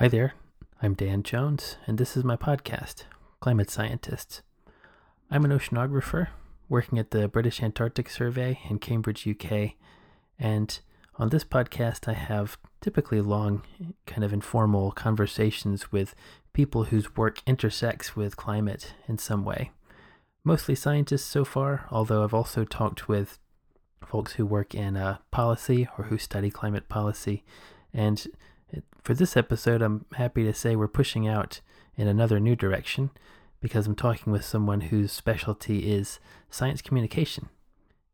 Hi there, I'm Dan Jones, and this is my podcast, Climate Scientists. I'm an oceanographer working at the British Antarctic Survey in Cambridge, UK, and on this podcast, I have typically long, kind of informal conversations with people whose work intersects with climate in some way. Mostly scientists so far, although I've also talked with folks who work in uh, policy or who study climate policy. And for this episode, I'm happy to say we're pushing out in another new direction because I'm talking with someone whose specialty is science communication.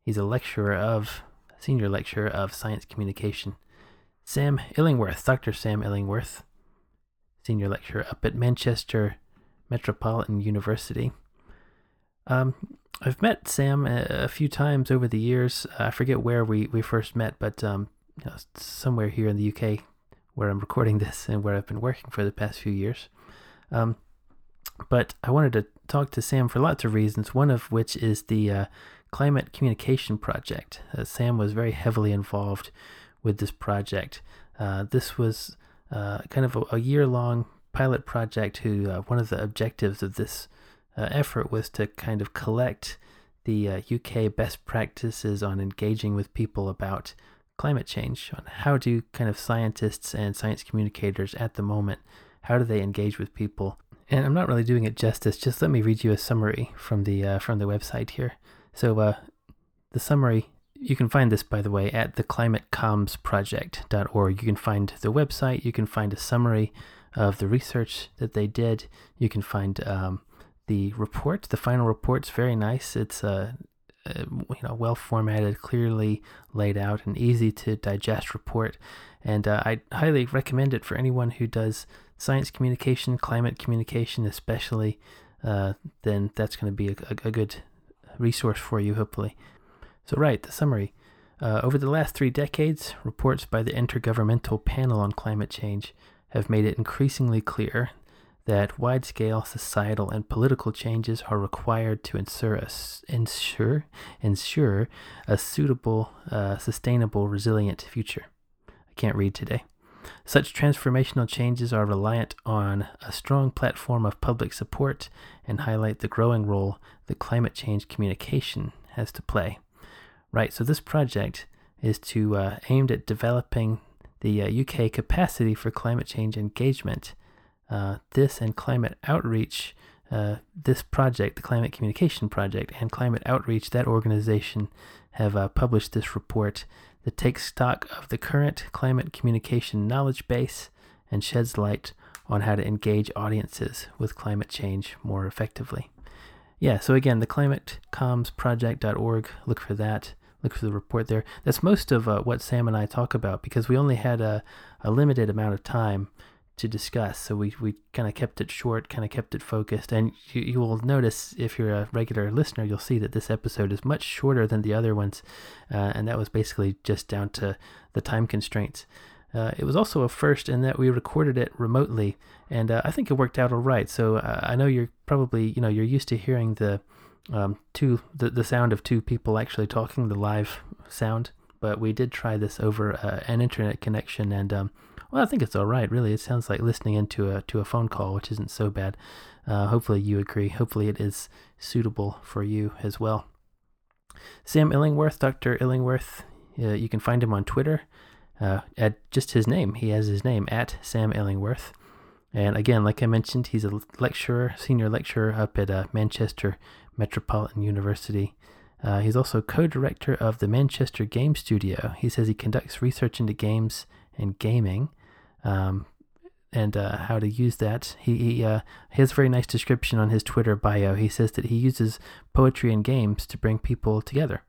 He's a lecturer of, senior lecturer of science communication. Sam Illingworth, Dr. Sam Illingworth, senior lecturer up at Manchester Metropolitan University. Um, I've met Sam a, a, few times over the years. I forget where we, we first met, but um, you know, somewhere here in the UK where I'm recording this and where I've been working for the past few years. Um, but I wanted to talk to Sam for lots of reasons, one of which is the uh, Climate Communication Project. Uh, Sam was very heavily involved with this project. Uh, this was uh, kind of a, a year long pilot project who uh, one of the objectives of this uh, effort was to kind of collect the UK best practices on engaging with people about climate change, on how do kind of scientists and science communicators at the moment, how do they engage with people? And I'm not really doing it justice. Just let me read you a summary from the uh, from the website here. So uh, the summary you can find this, by the way, at theclimatecommsproject.org. You can find the website. You can find a summary of the research that they did. You can find um, the report. The final report's very nice. It's a, a you know well formatted, clearly laid out, and easy to digest report. And uh, I highly recommend it for anyone who does science communication, climate communication, especially. Uh, then that's going to be a, a, a, good resource for you, hopefully. So, right, the summary. Uh, over the last three decades, reports by the Intergovernmental Panel on Climate Change have made it increasingly clear that wide scale societal and political changes are required to ensure a, ensure, ensure a suitable, uh, sustainable, resilient future. I can't read today. Such transformational changes are reliant on a strong platform of public support and highlight the growing role that climate change communication has to play. Right, so this project is to uh, aimed at developing the uh, UK capacity for climate change engagement uh, this and climate outreach, uh, this project, the Climate Communication Project, and Climate Outreach, that organization, have uh, published this report that takes stock of the current climate communication knowledge base and sheds light on how to engage audiences with climate change more effectively. Yeah, so again, the climatecommsproject.org, look for that. Look for the report there. That's most of uh, what Sam and I talk about because we only had a, a limited amount of time to discuss. So we, we kind of kept it short, kind of kept it focused. And you, you will notice if you're a regular listener, you'll see that this episode is much shorter than the other ones. Uh, and that was basically just down to the time constraints. Uh, it was also a first in that we recorded it remotely, and uh, I think it worked out all right. So uh, I know you're probably, you know, you're used to hearing the um, two the, the sound of two people actually talking, the live sound. But we did try this over uh, an internet connection, and um, well, I think it's all right. Really, it sounds like listening into a to a phone call, which isn't so bad. Uh, hopefully, you agree. Hopefully, it is suitable for you as well. Sam Illingworth, Dr. Illingworth, uh, you can find him on Twitter uh, at just his name. He has his name at Sam Illingworth. And again, like I mentioned, he's a lecturer, senior lecturer up at uh, Manchester Metropolitan University. Uh, he's also co director of the Manchester Game Studio. He says he conducts research into games and gaming um, and uh, how to use that. He, he, uh, he has a very nice description on his Twitter bio. He says that he uses poetry and games to bring people together.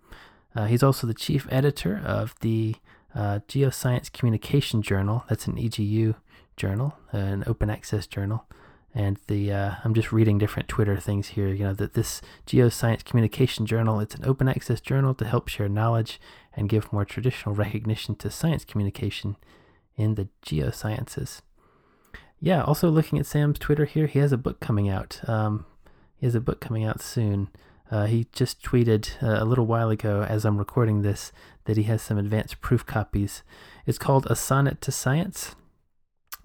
Uh, he's also the chief editor of the uh, Geoscience Communication Journal. That's an EGU journal, an open access journal. And the uh, I'm just reading different Twitter things here. You know that this Geoscience Communication Journal it's an open access journal to help share knowledge and give more traditional recognition to science communication in the geosciences. Yeah, also looking at Sam's Twitter here, he has a book coming out. Um, he has a book coming out soon. Uh, he just tweeted uh, a little while ago, as I'm recording this, that he has some advanced proof copies. It's called A Sonnet to Science.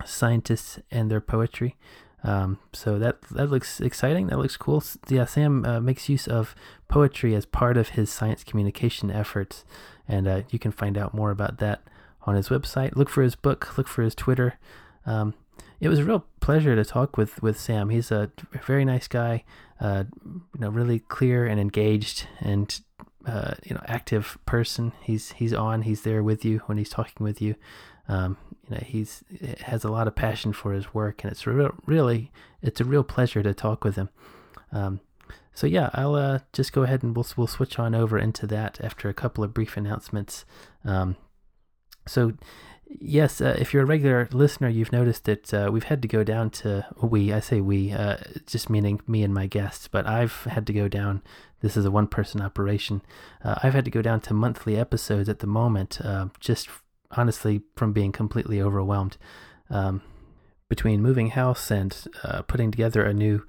scientists and their poetry. Um, so that that looks exciting. That looks cool. Yeah, Sam uh, makes use of poetry as part of his science communication efforts, and uh, you can find out more about that on his website. Look for his book. Look for his Twitter. Um, it was a real pleasure to talk with, with Sam. He's a very nice guy, uh, you know, really clear and engaged, and uh, you know, active person. He's he's on. He's there with you when he's talking with you. Um, you know, he's has a lot of passion for his work, and it's real, really it's a real pleasure to talk with him. Um, so yeah, I'll uh, just go ahead and we'll we'll switch on over into that after a couple of brief announcements. Um, so yes, uh, if you're a regular listener, you've noticed that uh, we've had to go down to we. I say we, uh, just meaning me and my guests. But I've had to go down. This is a one-person operation. Uh, I've had to go down to monthly episodes at the moment, uh, just honestly from being completely overwhelmed. Um, between moving house and uh, putting together a new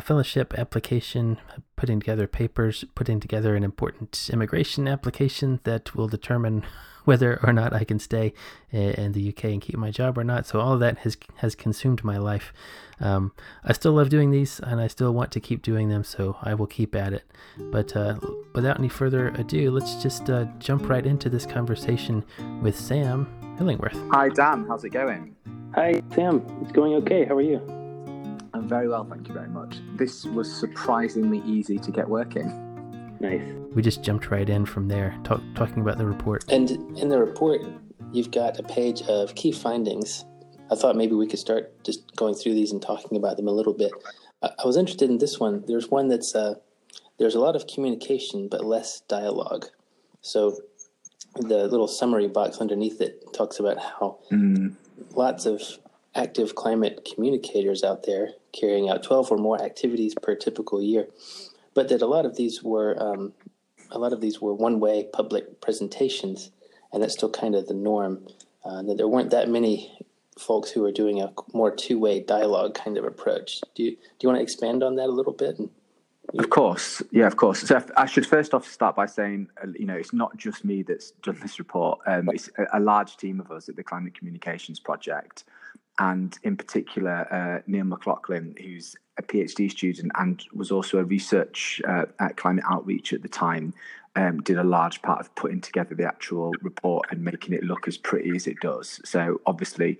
fellowship application, putting together papers, putting together an important immigration application that will determine whether or not I can stay in the UK and keep my job or not. So all of that has has consumed my life. Um, I still love doing these, and I still want to keep doing them. So I will keep at it. But uh, without any further ado, let's just uh, jump right into this conversation with Sam Illingworth. Hi Dan, how's it going? Hi Tim. it's going okay. How are you? I'm very well, thank you very much. This was surprisingly easy to get working. Nice. We just jumped right in from there, talk, talking about the report. And in the report, you've got a page of key findings. I thought maybe we could start just going through these and talking about them a little bit. I, I was interested in this one. There's one that's uh, there's a lot of communication but less dialogue. So the little summary box underneath it talks about how mm. lots of active climate communicators out there carrying out 12 or more activities per typical year but that a lot of these were um, a lot of these were one-way public presentations, and that's still kind of the norm. Uh, that there weren't that many folks who were doing a more two-way dialogue kind of approach. Do you do you want to expand on that a little bit? Of course, yeah, of course. So I should first off start by saying, uh, you know, it's not just me that's done this report. Um, it's a, large team of us at the Climate Communications Project, and in particular, uh, Neil McLaughlin, who's a PhD student and was also a research uh, at Climate Outreach at the time, um, did a large part of putting together the actual report and making it look as pretty as it does. So obviously,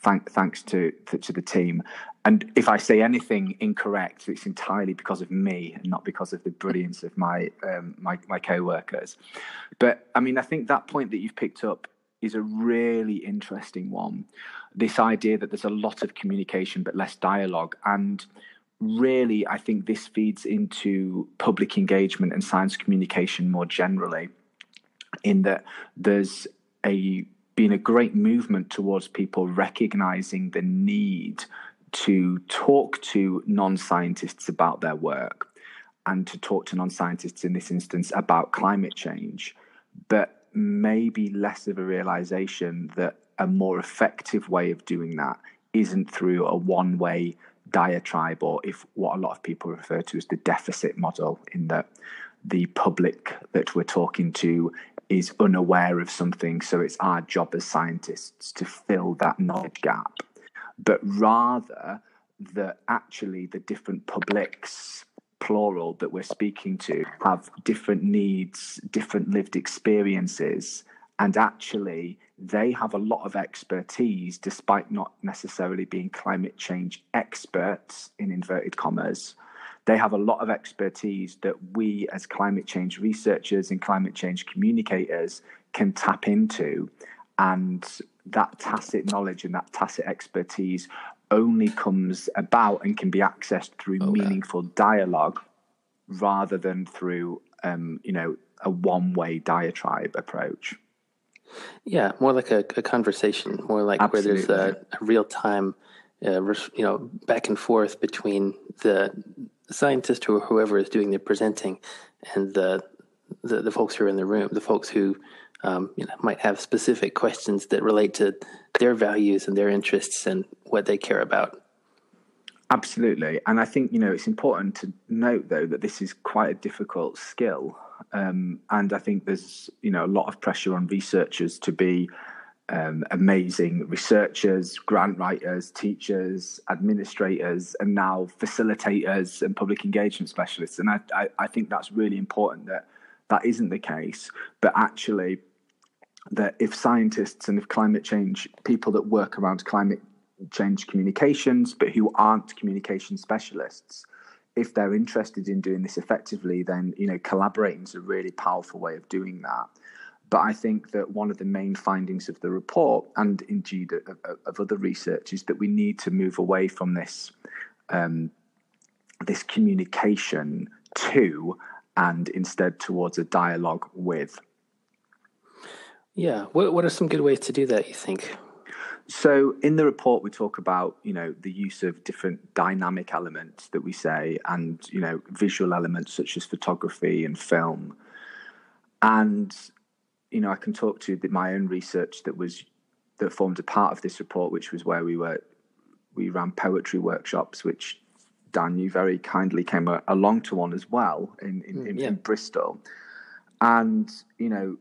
thank, thanks to, to the team. And if I say anything incorrect, it's entirely because of me and not because of the brilliance of my um, my, my co-workers. But I mean, I think that point that you've picked up is a really interesting one. This idea that there's a lot of communication but less dialogue, and really, I think this feeds into public engagement and science communication more generally, in that there's a been a great movement towards people recognizing the need to talk to non-scientists about their work and to talk to non-scientists in this instance about climate change but maybe less of a realization that a more effective way of doing that isn't through a one-way diatribe, or if what a lot of people refer to as the deficit model, in that the public that we're talking to is unaware of something, so it's our job as scientists to fill that knowledge gap, but rather that actually the different publics plural that we're speaking to have different needs, different lived experiences, and actually they have a lot of expertise despite not necessarily being climate change experts in inverted commas. They have a lot of expertise that we as climate change researchers and climate change communicators can tap into and that tacit knowledge and that tacit expertise only comes about and can be accessed through okay. meaningful dialogue rather than through um, you know a one-way diatribe approach yeah, more like a, a conversation, more like Absolutely. where there's a, a real time, uh, you know, back and forth between the scientist or whoever is doing the presenting and the, the, the folks who are in the room, the folks who um, you know, might have specific questions that relate to their values and their interests and what they care about. Absolutely. And I think, you know, it's important to note, though, that this is quite a difficult skill. Um, and I think there's, you know, a lot of pressure on researchers to be um, amazing researchers, grant writers, teachers, administrators, and now facilitators and public engagement specialists. And I, I, I think that's really important that that isn't the case, but actually that if scientists and if climate change people that work around climate change communications, but who aren't communication specialists, if they're interested in doing this effectively, then you know collaborating is a really powerful way of doing that. But I think that one of the main findings of the report, and indeed of, of other research, is that we need to move away from this um, this communication to, and instead towards a dialogue with. Yeah, what what are some good ways to do that? You think? So in the report, we talk about you know the use of different dynamic elements that we say, and you know visual elements such as photography and film, and you know, I can talk to the, my own research that was that formed a part of this report, which was where we were we ran poetry workshops, which Dan, you very kindly came along to one as well in in, in, mm, yeah. in Bristol, and you know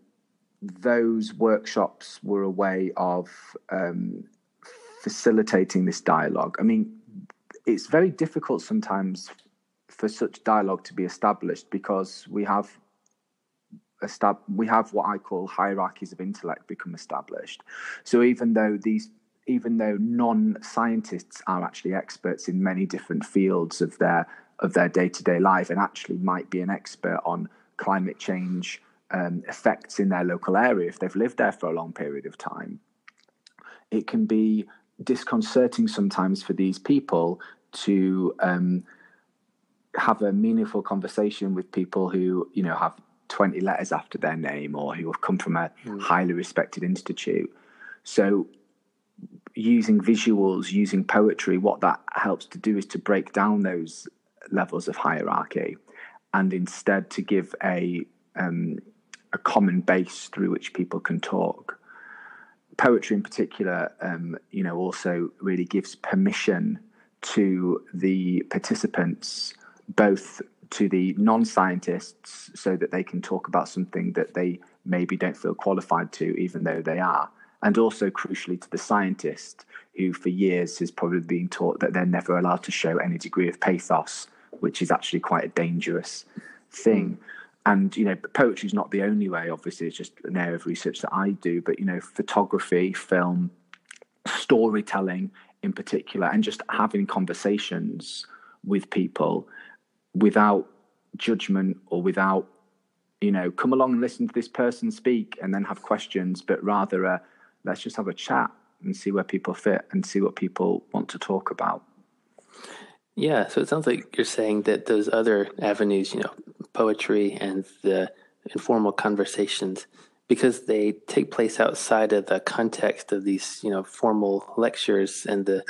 those workshops were a way of um, facilitating this dialogue. I mean, it's very difficult sometimes for such dialogue to be established because we have estab- we have what I call hierarchies of intellect become established. So even though these even though non-scientists are actually experts in many different fields of their of their day-to-day life and actually might be an expert on climate change um, effects in their local area if they've lived there for a long period of time it can be disconcerting sometimes for these people to um, have a meaningful conversation with people who you know have 20 letters after their name or who have come from a mm. highly respected institute. So, using visuals, using poetry, what that helps to do is to break down those levels of hierarchy and instead to give a, um, a common base through which people can talk. Poetry, in particular, um, you know, also really gives permission to the participants, both to the non scientists so that they can talk about something that they maybe don't feel qualified to, even though they are. And also, crucially, to the scientist who, for years, has probably been taught that they're never allowed to show any degree of pathos, which is actually quite a dangerous thing. And, you know, poetry is not the only way, obviously, it's just an area of research that I do, but, you know, photography, film, storytelling in particular, and just having conversations with people without judgment or without you know come along and listen to this person speak and then have questions but rather uh, let's just have a chat and see where people fit and see what people want to talk about. Yeah so it sounds like you're saying that those other avenues you know poetry and the informal conversations because they take place outside of the context of these you know formal lectures and the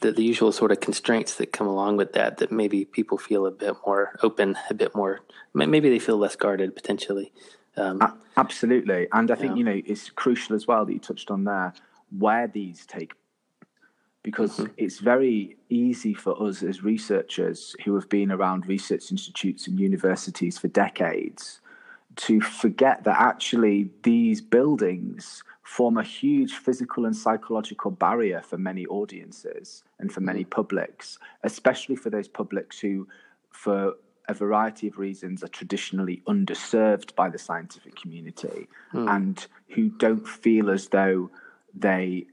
the, the usual sort of constraints that come along with that that maybe people feel a bit more open a bit more maybe they feel less guarded potentially um, absolutely and i think yeah. you know it's crucial as well that you touched on there where these take because mm-hmm. it's very easy for us as researchers who have been around research institutes and universities for decades to forget that actually these buildings form a huge physical and psychological barrier for many audiences and for many mm. publics, especially for those publics who, for a variety of reasons, are traditionally underserved by the scientific community mm. and who don't feel as though they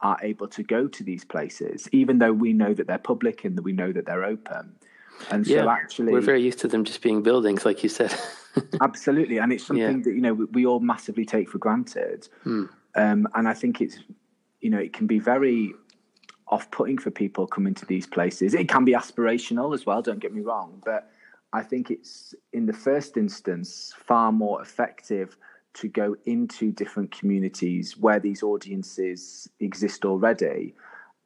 are able to go to these places, even though we know that they're public and that we know that they're open. And yeah, so actually, we're very used to them just being buildings, like you said. absolutely, and it's something yeah. that you know we, we, all massively take for granted. Hmm. Um, and I think it's you know it can be very off-putting for people coming to these places. It can be aspirational as well. Don't get me wrong, but I think it's in the first instance far more effective to go into different communities where these audiences exist already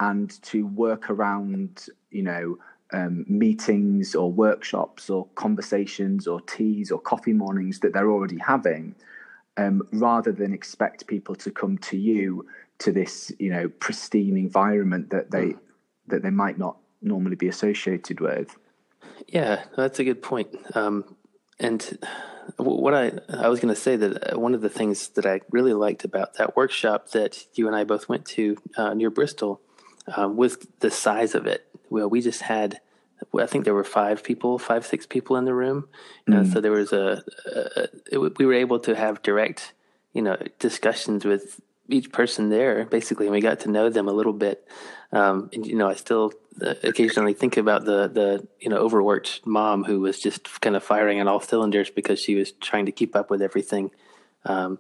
and to work around you know um, meetings or workshops or conversations or teas or coffee mornings that they're already having, um, rather than expect people to come to you to this you know pristine environment that they mm. that they might not normally be associated with. Yeah, that's a good point. Um, and what I I was going to say that uh, one of the things that I really liked about that workshop that you and I both went to uh, near Bristol um, was the size of it. Well, we just had. I think there were five people, five six people in the room, mm. uh, so there was a, a it, we were able to have direct, you know, discussions with each person there basically, and we got to know them a little bit. Um, and you know, I still uh, occasionally think about the the you know overworked mom who was just kind of firing on all cylinders because she was trying to keep up with everything. Um,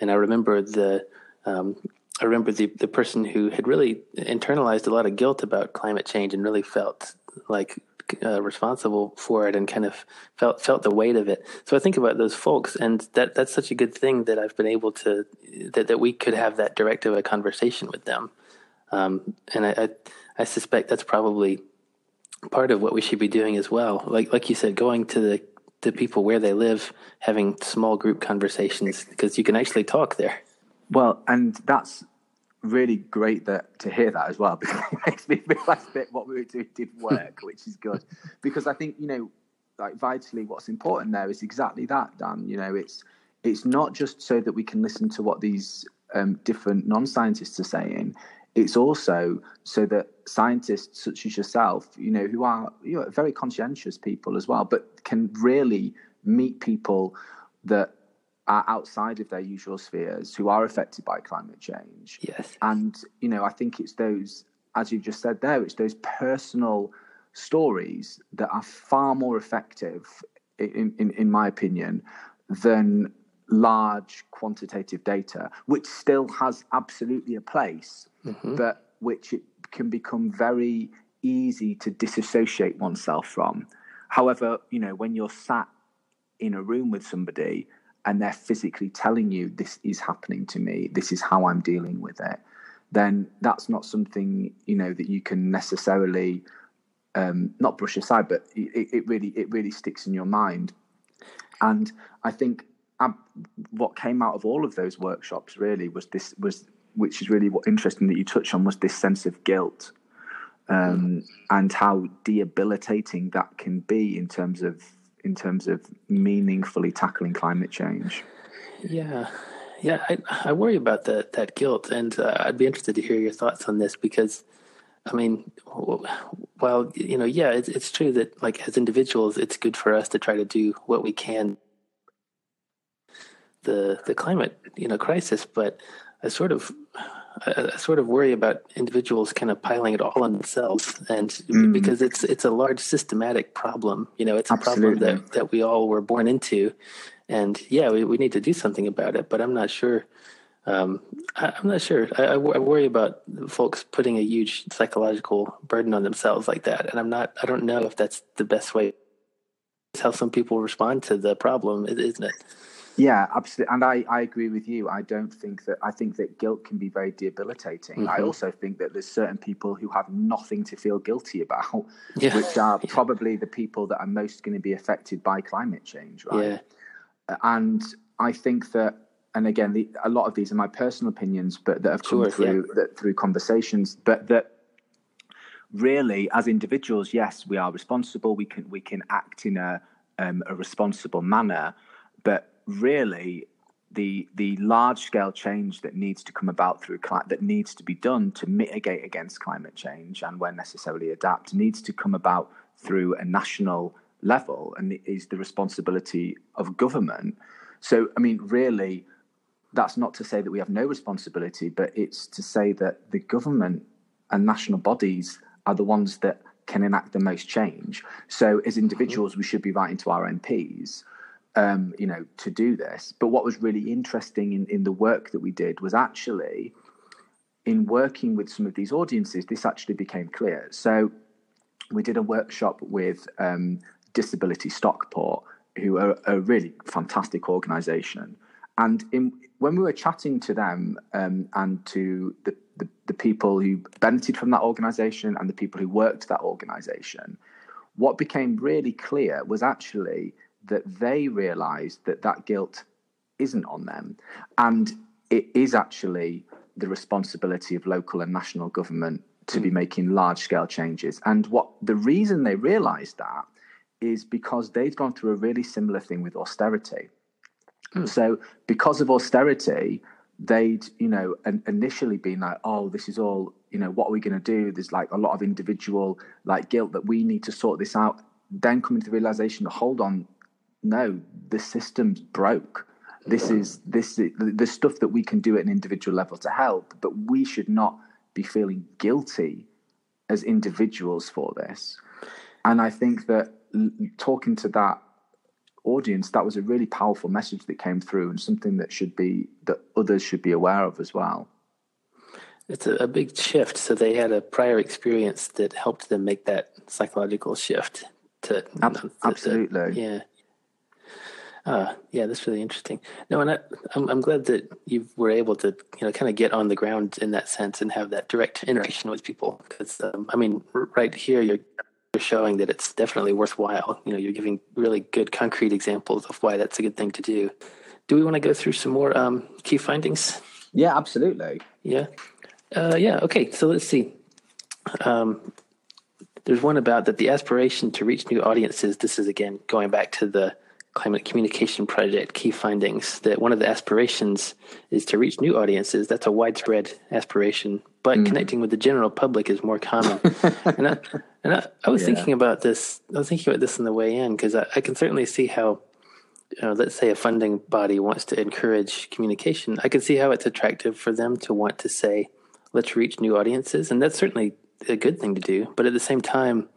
and I remember the um, I remember the the person who had really internalized a lot of guilt about climate change and really felt like uh, responsible for it and kind of felt felt the weight of it. So I think about those folks, and that that's such a good thing that I've been able to that that we could have that direct of a conversation with them. Um, and I, I, I suspect that's probably part of what we should be doing as well. Like like you said, going to the the people where they live, having small group conversations because you can actually talk there. Well, and that's really great that to hear that as well because it makes me realize that what we were doing did work, which is good. Because I think you know, like vitally, what's important there is exactly that, Dan. You know, it's it's not just so that we can listen to what these um, different non-scientists are saying. It's also so that scientists such as yourself, you know, who are you know very conscientious people as well, but can really meet people that are outside of their usual spheres who are affected by climate change. Yes. And, you know, I think it's those, as you've just said there, it's those personal stories that are far more effective, in, in, in my opinion, than large quantitative data, which still has absolutely a place, mm-hmm. but which it can become very easy to disassociate oneself from. However, you know, when you're sat in a room with somebody and they're physically telling you this is happening to me this is how i'm dealing with it then that's not something you know that you can necessarily um, not brush aside but it, it, really it really sticks in your mind and i think um, what came out of all of those workshops really was this was which is really what interesting that you touched on was this sense of guilt um, and how debilitating that can be in terms of in terms of meaningfully tackling climate change? Yeah, yeah, I, I worry about that that guilt, and uh, I'd be interested to hear your thoughts on this because, I mean, while you know, yeah, it's it's true that like as individuals, it's good for us to try to do what we can. The the climate you know crisis, but I sort of I, sort of worry about individuals kind of piling it all on themselves, and mm. because it's it's a large systematic problem. You know, it's a problem that that we all were born into, and yeah, we, we need to do something about it. But I'm not sure. Um, I, am not sure. I, I, worry about folks putting a huge psychological burden on themselves like that, and I'm not. I don't know if that's the best way. It's how some people respond to the problem, isn't it? Yeah, absolutely. And I, I agree with you. I don't think that, I think that guilt can be very debilitating. Mm-hmm. I also think that there's certain people who have nothing to feel guilty about, yeah. which are probably the people that are most going to be affected by climate change, right? Yeah. And I think that, and again, the, a lot of these are my personal opinions, but that have come sure, through yeah. that, through conversations, but that really, as individuals, yes, we are responsible. We can we can act in a um, a responsible manner, but really the the large scale change that needs to come about through that needs to be done to mitigate against climate change and where necessarily adapt needs to come about through a national level and is the responsibility of government. So i mean really that's not to say that we have no responsibility but it's to say that the government and national bodies are the ones that can enact the most change. So as individuals mm-hmm. we should be writing to our mps um, you know, to do this. But what was really interesting in, in the work that we did was actually in working with some of these audiences, this actually became clear. So we did a workshop with um, Disability Stockport, who are a really fantastic organisation. And in, when we were chatting to them um, and to the, the, the, people who benefited from that organisation and the people who worked that organisation, what became really clear was actually that they realize that that guilt isn't on them. And it is actually the responsibility of local and national government to be mm. making large scale changes. And what the reason they realize that is because they've gone through a really similar thing with austerity. Mm. So, because of austerity, they'd, you know, initially been like, oh, this is all, you know, what are we going to do? There's like a lot of individual like guilt that we need to sort this out. Then coming to the realization that, hold on, no, the system's broke. This is this is the stuff that we can do at an individual level to help, but we should not be feeling guilty as individuals for this. And I think that talking to that audience, that was a really powerful message that came through, and something that should be that others should be aware of as well. It's a, a big shift. So they had a prior experience that helped them make that psychological shift. To, to absolutely, to, yeah. Uh, yeah, that's really interesting. No, and I, I'm, I'm glad that you were able to, you know, kind of get on the ground in that sense and have that direct interaction with people. Because, um, I mean, right here, you're you're showing that it's definitely worthwhile. You know, you're giving really good concrete examples of why that's a good thing to do. Do we want to go through some more um, key findings? Yeah, absolutely. Yeah. Uh, yeah. Okay. So let's see. Um, there's one about that the aspiration to reach new audiences. This is again going back to the Climate Communication Project key findings that one of the aspirations is to reach new audiences. That's a widespread aspiration, but mm. connecting with the general public is more common. and I, and I, I was yeah. thinking about this. I was thinking about this on the way in because I, I, can certainly see how, you know, let's say a funding body wants to encourage communication. I can see how it's attractive for them to want to say, "Let's reach new audiences," and that's certainly a good thing to do. But at the same time,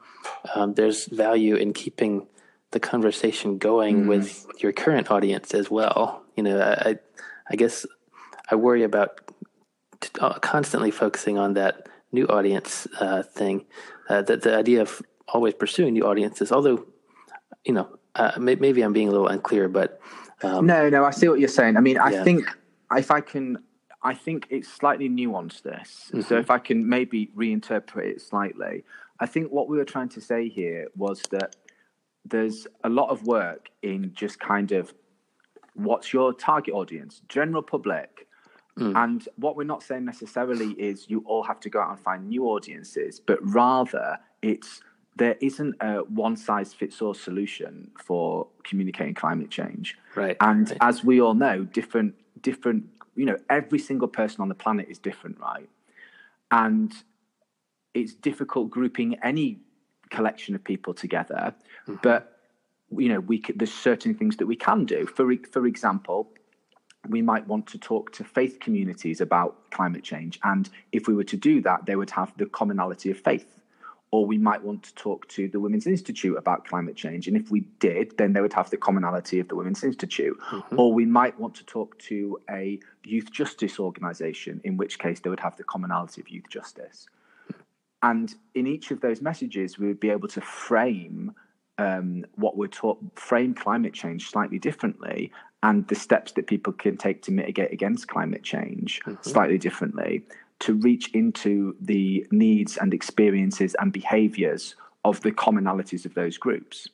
um, there's value in keeping the conversation going mm. with your current audience as well. You know, I, I guess I worry about t- uh, constantly focusing on that new audience uh, thing. Uh, that the idea of always pursuing new audiences, although, you know, uh, may- maybe I'm being a little unclear, but um, no, no, I see what you're saying. I mean, I yeah. think if I can, I think it's slightly nuanced. This, mm-hmm. so if I can maybe reinterpret it slightly, I think what we were trying to say here was that there's a lot of work in just kind of what's your target audience, general public. Mm. And what we're not saying necessarily is you all have to go out and find new audiences, but rather it's there isn't a one size fits all solution for communicating climate change. Right. And right. as we all know, different different you know every single person on the planet is different, right? And it's difficult grouping any collection of people together. Mm-hmm. But you know, we could, there's certain things that we can do. For for example, we might want to talk to faith communities about climate change, and if we were to do that, they would have the commonality of faith. Or we might want to talk to the Women's Institute about climate change, and if we did, then they would have the commonality of the Women's Institute. Mm-hmm. Or we might want to talk to a youth justice organisation, in which case they would have the commonality of youth justice. And in each of those messages, we would be able to frame um, what we're taught, frame climate change slightly differently, and the steps that people can take to mitigate against climate change mm-hmm. slightly differently to reach into the needs and experiences and behaviors of the commonalities of those groups.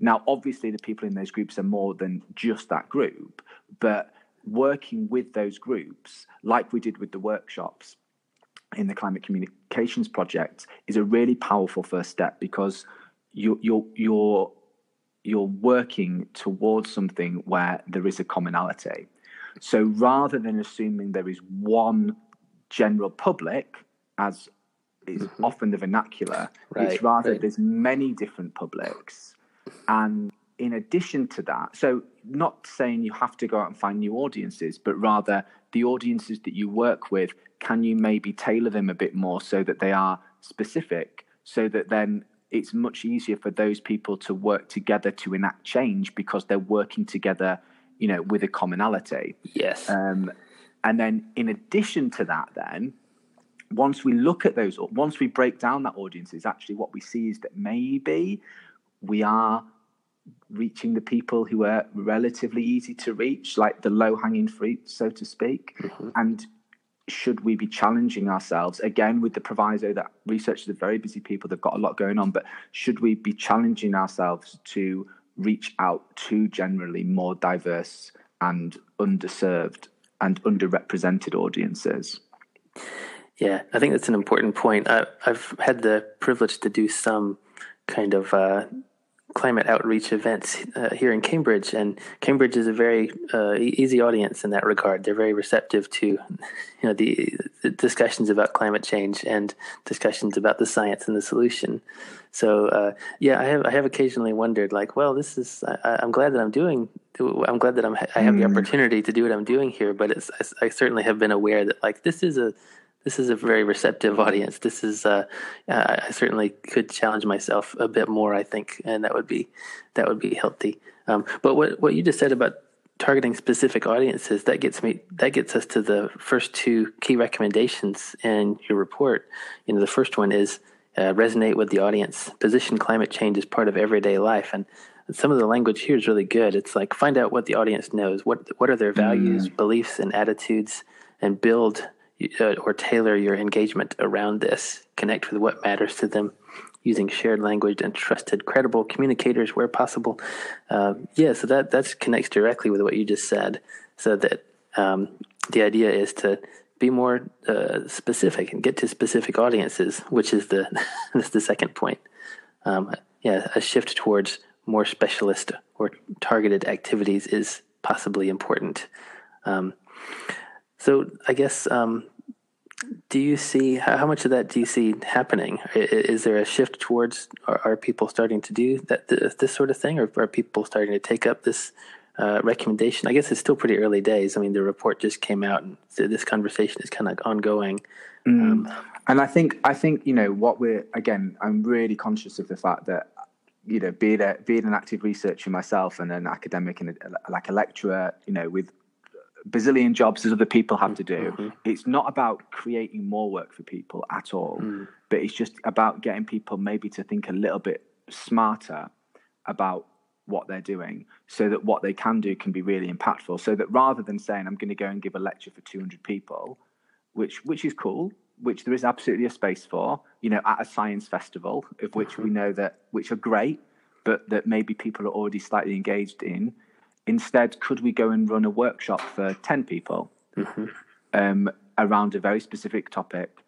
Now, obviously, the people in those groups are more than just that group, but working with those groups, like we did with the workshops, in the climate communications project is a really powerful first step because you're you're you're you're working towards something where there is a commonality. So rather than assuming there is one general public, as is mm-hmm. often the vernacular, right, it's rather right. there's many different publics. And in addition to that, so not saying you have to go out and find new audiences, but rather the audiences that you work with, can you maybe tailor them a bit more so that they are specific, so that then it's much easier for those people to work together to enact change because they're working together, you know, with a commonality. Yes. Um, and then in addition to that, then once we look at those, once we break down that audience, is actually what we see is that maybe we are reaching the people who are relatively easy to reach, like the low hanging fruit, so to speak. Mm-hmm. And should we be challenging ourselves again with the proviso that researchers are very busy people, they've got a lot going on, but should we be challenging ourselves to reach out to generally more diverse and underserved and underrepresented audiences? Yeah, I think that's an important point. I, have had the privilege to do some kind of uh, climate outreach events uh, here in Cambridge, and Cambridge is a very uh, easy audience in that regard. They're very receptive to, you know, the, the, discussions about climate change and discussions about the science and the solution. So, uh, yeah, I have I have occasionally wondered, like, well, this is I, am glad that I'm doing. I'm glad that I'm I have mm. the opportunity to do what I'm doing here, but it's I, I certainly have been aware that like this is a this is a very receptive audience. This is uh, I certainly could challenge myself a bit more. I think, and that would be that would be healthy. Um, but what what you just said about targeting specific audiences that gets me that gets us to the first two key recommendations in your report. You know, the first one is uh, resonate with the audience. Position climate change as part of everyday life, and some of the language here is really good. It's like find out what the audience knows. What what are their values, mm. beliefs, and attitudes, and build uh, or tailor your engagement around this. Connect with what matters to them using shared language and trusted, credible communicators where possible. Uh, yeah, so that that connects directly with what you just said. So that um, the idea is to be more uh, specific and get to specific audiences, which is the that's the second point. Um, yeah, a shift towards more specialist or targeted activities is possibly important. Um, so I guess um, do you see how much of that do you see happening? Is there a shift towards are, are people starting to do that this sort of thing, or are people starting to take up this uh, recommendation? I guess it's still pretty early days. I mean, the report just came out, and this conversation is kind of ongoing. Mm. Um, and I think I think you know what we're again. I'm really conscious of the fact that you know being a being an active researcher myself and an academic and a, like a lecturer, you know, with bazillion jobs as other people have to do. Mm-hmm. It's not about creating more work for people at all, mm. but it's just about getting people maybe to think a little bit smarter about what they're doing so that what they can do can be really impactful. So that rather than saying, I'm going to go and give a lecture for 200 people, which, which is cool, which there is absolutely a space for, you know, at a science festival, of which mm-hmm. we know that, which are great, but that maybe people are already slightly engaged in Instead, could we go and run a workshop for 10 people mm-hmm. um, around a very specific topic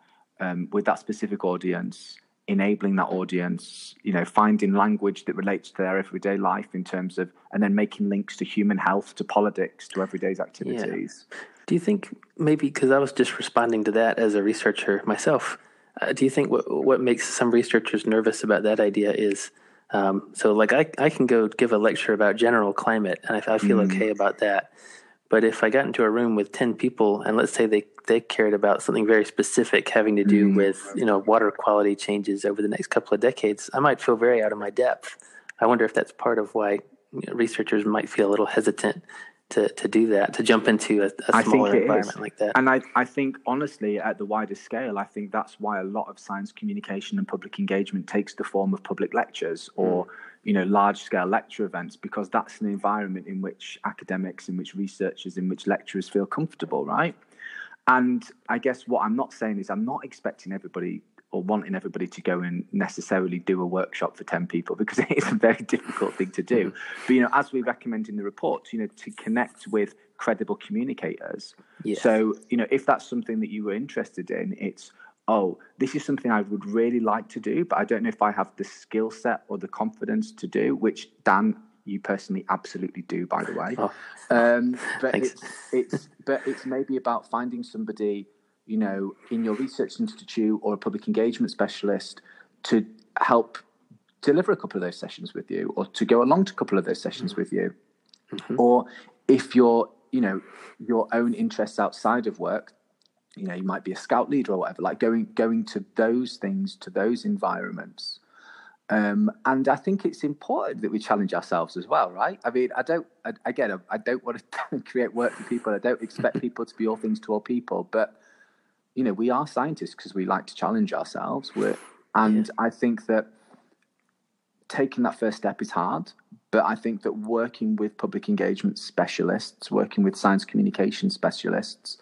um, with that specific audience, enabling that audience, you know, finding language that relates to their everyday life in terms of, and then making links to human health, to politics, to everyday's activities. Yeah. Do you think maybe, because I was just responding to that as a researcher myself, uh, do you think what, what makes some researchers nervous about that idea is um, so like I, I can go give a lecture about general climate and I, I feel mm. okay about that. But if I got into a room with 10 people and let's say they, they cared about something very specific having to do mm. with, you know, water quality changes over the next couple of decades, I might feel very out of my depth. I wonder if that's part of why you know, researchers might feel a little hesitant to, to do that, to jump into a, a smaller environment is. like that. And I, I think, honestly, at the wider scale, I think that's why a lot of science communication and public engagement takes the form of public lectures or, mm. you know, large scale lecture events, because that's an environment in which academics, in which researchers, in which lecturers feel comfortable, right? And I guess what I'm not saying is I'm not expecting everybody or wanting everybody to go and necessarily do a workshop for 10 people because it is a very difficult thing to do. But, you know, as we recommend in the report, you know, to connect with credible communicators. Yes. So, you know, if that's something that you were interested in, it's, oh, this is something I would really like to do, but I don't know if I have the skill set or the confidence to do, which Dan, you personally absolutely do, by the way. Oh. Um, but it's, it's, but it's maybe about finding somebody you know, in your research institute or a public engagement specialist to help deliver a couple of those sessions with you or to go along to a couple of those sessions mm-hmm. with you. Mm-hmm. Or if you're, you know, your own interests outside of work, you know, you might be a scout leader or whatever, like going going to those things, to those environments. Um, and I think it's important that we challenge ourselves as well, right? I mean, I don't, I, again, I don't want to create work for people. I don't expect people to be all things to all people, but you know, we are scientists because we like to challenge ourselves. We're, and yeah. I think that taking that first step is hard, but I think that working with public engagement specialists, working with science communication specialists,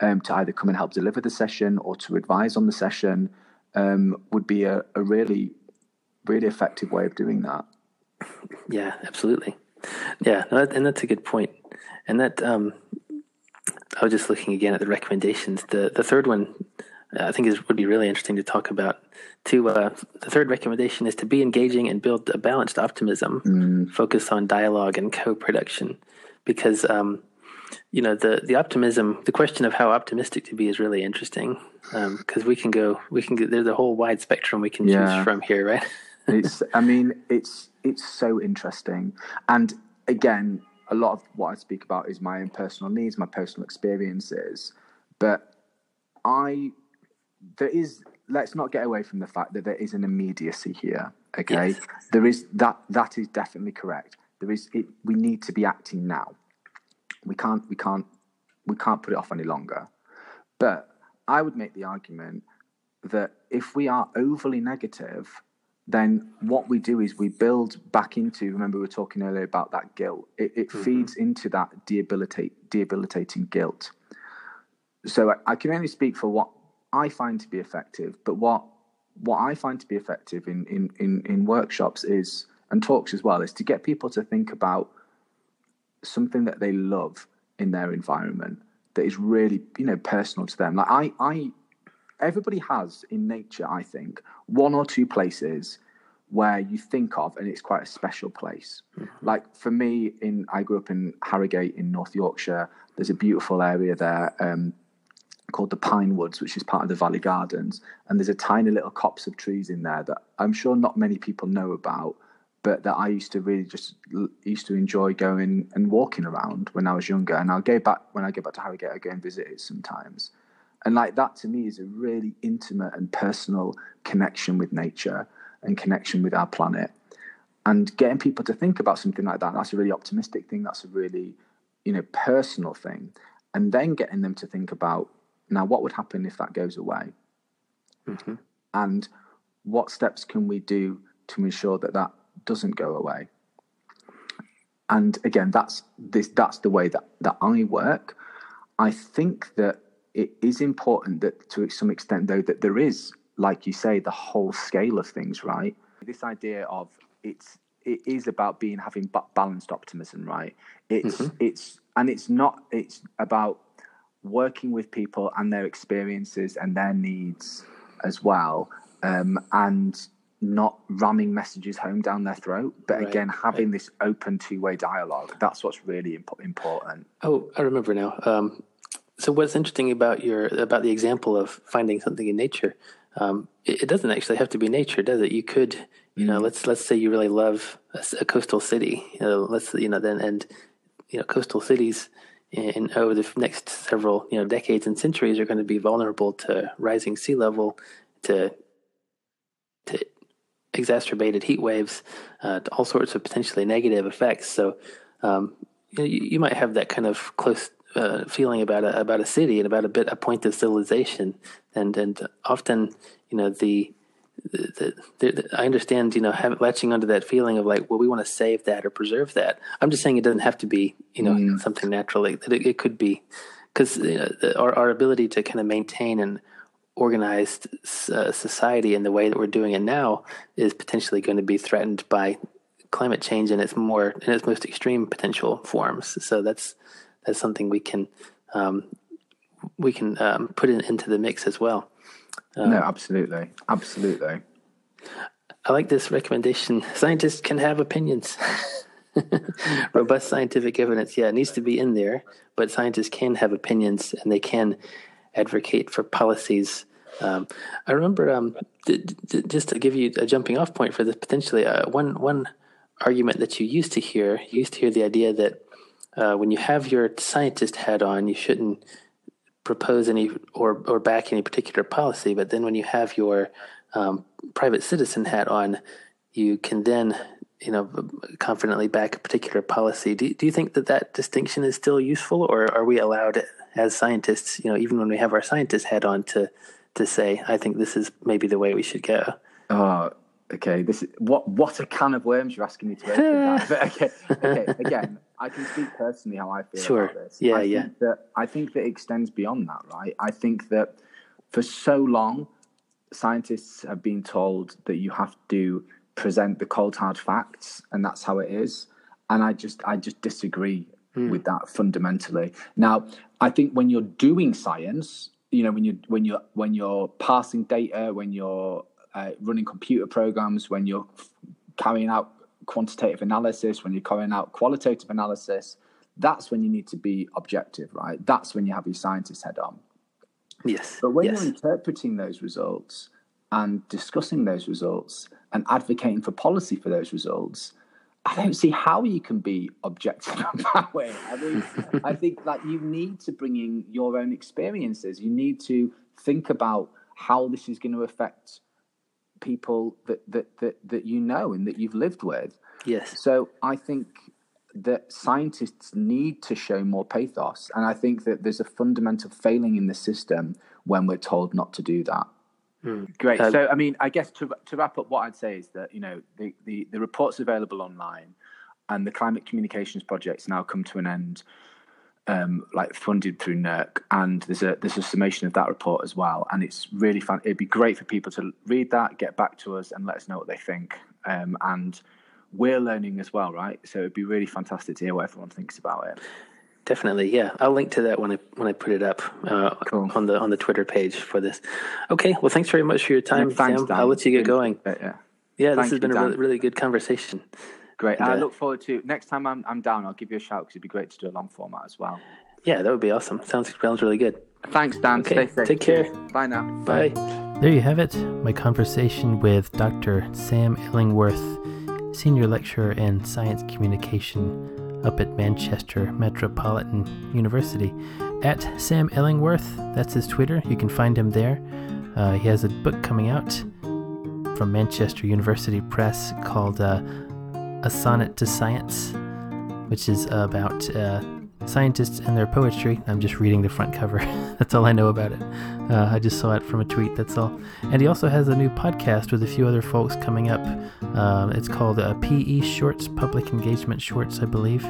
um, to either come and help deliver the session or to advise on the session um, would be a, a, really, really effective way of doing that. Yeah, absolutely. Yeah, and that's a good point. And that um, I was just looking again at the recommendations. The the third one I think it would be really interesting to talk about. To uh, the third recommendation is to be engaging and build a balanced optimism, mm. focus on dialogue and co-production, because um, you know the the optimism, the question of how optimistic to be is really interesting because um, we can go, we can get there's a whole wide spectrum we can yeah. choose from here, right? it's, I mean, it's it's so interesting, and again, a lot of what I speak about is my own personal needs, my personal experiences, but I there is let's not get away from the fact that there is an immediacy here. Okay, yes. there is that that is definitely correct. There is it, we need to be acting now. We can't we can't we can't put it off any longer. But I would make the argument that if we are overly negative, then what we do is we build back into. Remember, we were talking earlier about that guilt. It, it mm-hmm. feeds into that debilitate, debilitating guilt. So I, I can only speak for what I find to be effective, but what what I find to be effective in, in, in, in workshops is and talks as well is to get people to think about something that they love in their environment that is really you know personal to them. Like I I everybody has in nature, I think, one or two places where you think of and it's quite a special place. Mm-hmm. Like for me, in I grew up in Harrogate in North Yorkshire. There's a beautiful area there. Um, called the Pine Woods, which is part of the Valley Gardens. And there's a tiny little copse of trees in there that I'm sure not many people know about, but that I used to really just used to enjoy going and walking around when I was younger. And I'll go back when I go back to Harrogate, I go and visit it sometimes. And like that to me is a really intimate and personal connection with nature and connection with our planet. And getting people to think about something like that, that's a really optimistic thing. That's a really, you know, personal thing. And then getting them to think about now, what would happen if that goes away? Mm-hmm. And what steps can we do to ensure that that doesn't go away? And again, that's this. That's the way that that I work. I think that it is important that, to some extent, though, that there is, like you say, the whole scale of things. Right. This idea of it's it is about being having balanced optimism. Right. It's mm-hmm. it's and it's not. It's about working with people and their experiences and their needs as well, um, and not ramming messages home down their throat, but right, again having right. this open two-way dialogue. That's what's really imp- important. Oh, I remember now. Um, so what's interesting about your about the example of finding something in nature? Um, it, it, doesn't actually have to be nature, does it? You could, you know, mm. let's let's say you really love a, a coastal city. You know, let's you know then and you know coastal cities in over the next several you know decades and centuries are going to be vulnerable to rising sea level, to to exacerbated heat waves, uh, to all sorts of potentially negative effects. So um, you, you, might have that kind of close uh, feeling about a about a city and about a bit a point of civilization, and and often you know the the, the, the, I understand, you know, have, latching onto that feeling of like, well, we want to save that or preserve that. I'm just saying it doesn't have to be, you know, mm. something natural. Like, it, it could be because you know, our our ability to kind of maintain an organized uh, society in the way that we're doing it now is potentially going to be threatened by climate change in its more in its most extreme potential forms. So that's that's something we can um, we can um, put in, into the mix as well. Um, no, absolutely, absolutely. I like this recommendation. Scientists can have opinions. Robust scientific evidence, yeah, it needs to be in there, but scientists can have opinions and they can advocate for policies. Um, I remember, um, just to give you a jumping off point for this, potentially, uh, one one argument that you used to hear, you used to hear the idea that uh, when you have your scientist hat on, you shouldn't propose any or or back any particular policy. But then when you have your um, private citizen hat on, you can then you know confidently back a particular policy. Do, do you think that that distinction is still useful, or are we allowed as scientists, you know, even when we have our scientist hat on, to to say, I think this is maybe the way we should go? Uh, okay, this is what what a can of worms you're asking me to open. that. But okay, okay, again, I can speak personally how I feel sure. about this. Yeah, I yeah. Think that, I think that extends beyond that, right? I think that for so long, scientists have been told that you have to present the cold hard facts, and that's how it is. And I just, I just disagree mm. with that fundamentally. Now, I think when you're doing science, you know when you when you're when you're passing data, when you're uh, running computer programs, when you're carrying out quantitative analysis, when you're carrying out qualitative analysis, that's when you need to be objective, right? That's when you have your scientists head on. Yes. But when yes. you're interpreting those results and discussing those results and advocating for policy for those results, I don't see how you can be objective that way. I mean, I think that you need to bring in your own experiences. You need to think about how this is going to affect people that that that, that you know and that you've lived with. Yes. So I think that scientists need to show more pathos, and I think that there's a fundamental failing in the system when we're told not to do that. Mm. Great. Uh, so, I mean, I guess to to wrap up, what I'd say is that you know the the, the report's available online, and the climate communications project's now come to an end, um, like funded through NERC, and there's a there's a summation of that report as well, and it's really fun. It'd be great for people to read that, get back to us, and let us know what they think. Um, and we're learning as well, right? So it'd be really fantastic to hear what everyone thinks about it. Definitely, yeah. I'll link to that when I when I put it up uh, Cool. on the on the Twitter page for this. Okay, well, thanks very much for your time, Thanks, Sam. Dan. I'll let you get going. Yeah, yeah. Yeah, this Thank has been a really, really good conversation. Great. And, I look forward to next time I'm I'm down. I'll give you a shout because it'd be great to do a long format as well. Yeah, that would be awesome. Sounds sounds really good. Thanks, Dan. Okay, Stay safe. take care. Bye now. Bye. There you have it, my conversation with Dr. Sam Illingworth, Senior Lecturer in Science Communication up at Manchester Metropolitan University. At Sam Illingworth, that's his Twitter. You can find him there. Uh, he has a book coming out from Manchester University Press called uh, A Sonnet to Science, which is about uh, scientists and their poetry. I'm just reading the front cover. that's all I know about it. Uh, I just saw it from a tweet, that's all. And he also has a new podcast with a few other folks coming up. Um, it's called uh, PE Shorts, Public Engagement Shorts, I believe.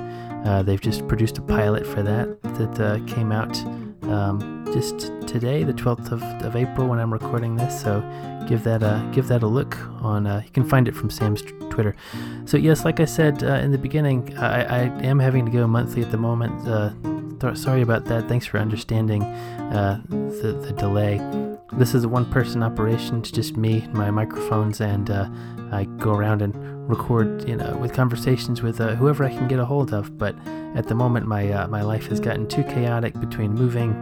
Uh, they've just produced a pilot for that that uh, came out um, just today, the 12th of, of April, when I'm recording this. So give that a give that a look on. Uh, you can find it from Sam's t- Twitter. So yes, like I said uh, in the beginning, I, I am having to go monthly at the moment. Uh, th- sorry about that. Thanks for understanding uh, the the delay. This is a one-person operation. It's just me, my microphones, and uh, I go around and record, you know, with conversations with uh, whoever I can get a hold of. But at the moment, my uh, my life has gotten too chaotic between moving,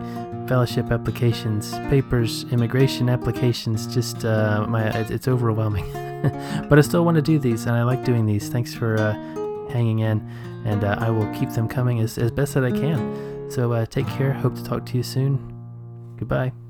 fellowship applications, papers, immigration applications. Just uh, my it's overwhelming. but I still want to do these, and I like doing these. Thanks for uh, hanging in, and uh, I will keep them coming as, as best that I can. So uh, take care. Hope to talk to you soon. Goodbye.